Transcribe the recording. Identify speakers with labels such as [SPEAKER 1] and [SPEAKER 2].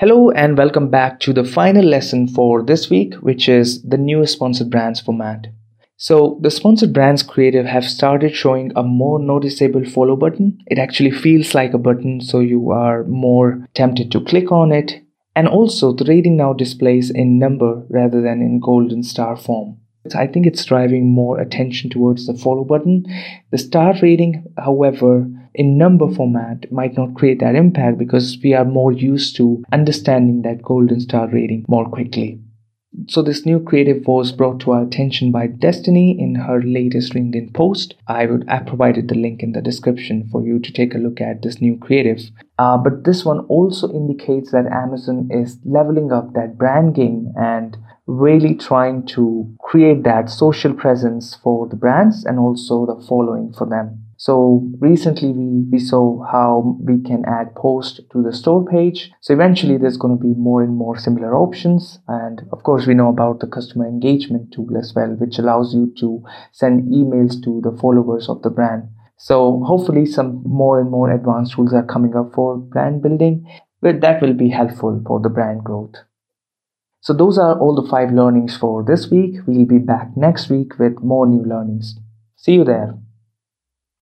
[SPEAKER 1] Hello and welcome back to the final lesson for this week, which is the new sponsored brands format. So the sponsored brands creative have started showing a more noticeable follow button. It actually feels like a button, so you are more tempted to click on it. And also the rating now displays in number rather than in golden star form. I think it's driving more attention towards the follow button. The star rating, however, in number format might not create that impact because we are more used to understanding that golden star rating more quickly. So this new creative was brought to our attention by Destiny in her latest LinkedIn post. I would have provided the link in the description for you to take a look at this new creative. Uh, but this one also indicates that Amazon is leveling up that brand game and really trying to create that social presence for the brands and also the following for them. So recently we, we saw how we can add post to the store page. So eventually there's going to be more and more similar options. And of course we know about the customer engagement tool as well, which allows you to send emails to the followers of the brand. So hopefully some more and more advanced tools are coming up for brand building, but that will be helpful for the brand growth. So those are all the five learnings for this week. We'll be back next week with more new learnings. See you there.